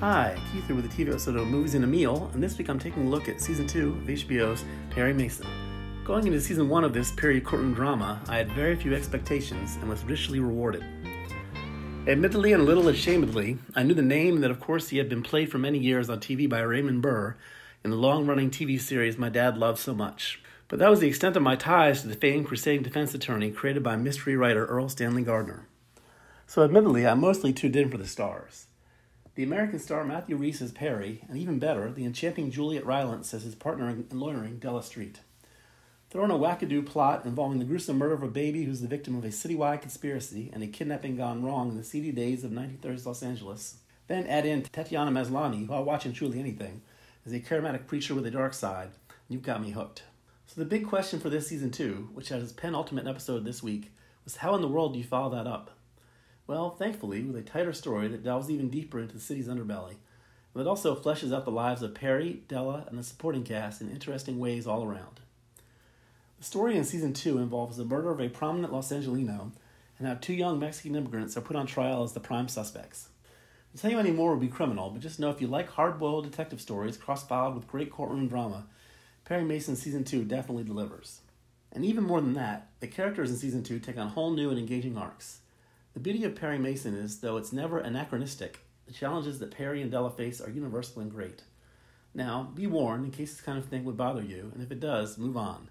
Hi, Keith here with a TV episode of Movies in a Meal, and this week I'm taking a look at season 2 of HBO's Perry Mason. Going into season 1 of this period courtroom drama, I had very few expectations and was richly rewarded. Admittedly and a little ashamedly, I knew the name and that of course he had been played for many years on TV by Raymond Burr in the long running TV series my dad loved so much. But that was the extent of my ties to the famed crusading defense attorney created by mystery writer Erle Stanley Gardner. So, admittedly, I'm mostly tuned in for the stars. The American star Matthew Rhys as Perry, and even better, the enchanting Juliet Rylance as his partner in lawyering, Della Street. Throw in a wackadoo plot involving the gruesome murder of a baby who's the victim of a citywide conspiracy and a kidnapping gone wrong in the seedy days of 1930s Los Angeles. Then add in Tatiana Maslany, while watching truly anything, as a charismatic preacher with a dark side, and you've got me hooked. So the big question for this season two, which has its penultimate episode this week, was how in the world do you follow that up? Well, thankfully, with a tighter story that delves even deeper into the city's underbelly, but also fleshes out the lives of Perry, Della, and the supporting cast in interesting ways all around. The story in season two involves the murder of a prominent Los Angeleno and how two young Mexican immigrants are put on trial as the prime suspects. To tell you any more would be criminal, but just know if you like hard boiled detective stories cross filed with great courtroom drama, Perry Mason season two definitely delivers. And even more than that, the characters in season two take on whole new and engaging arcs. The beauty of Perry Mason is, though it's never anachronistic, the challenges that Perry and Della face are universal and great. Now, be warned in case this kind of thing would bother you, and if it does, move on.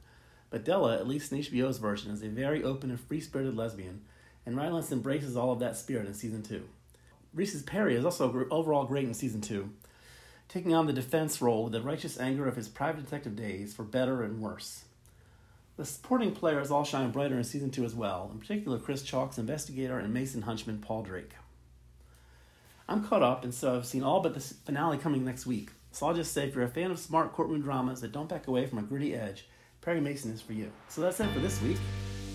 But Della, at least in HBO's version, is a very open and free spirited lesbian, and Rylance embraces all of that spirit in season two. Rhys's Perry is also overall great in season two, taking on the defense role with the righteous anger of his private detective days for better and worse. The supporting players all shine brighter in season two as well, in particular Chris Chalk's investigator and Mason hunchman Paul Drake. I'm caught up, and so I've seen all but the finale coming next week. So I'll just say if you're a fan of smart courtroom dramas that don't back away from a gritty edge, Perry Mason is for you. So that's it for this week.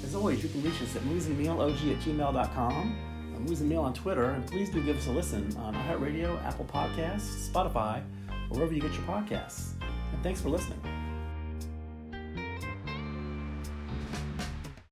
As always, you can reach us at moviesandmealog at gmail.com, on uh, Movies and Meal on Twitter, and please do give us a listen on iHeartRadio, Apple Podcasts, Spotify, or wherever you get your podcasts. And thanks for listening.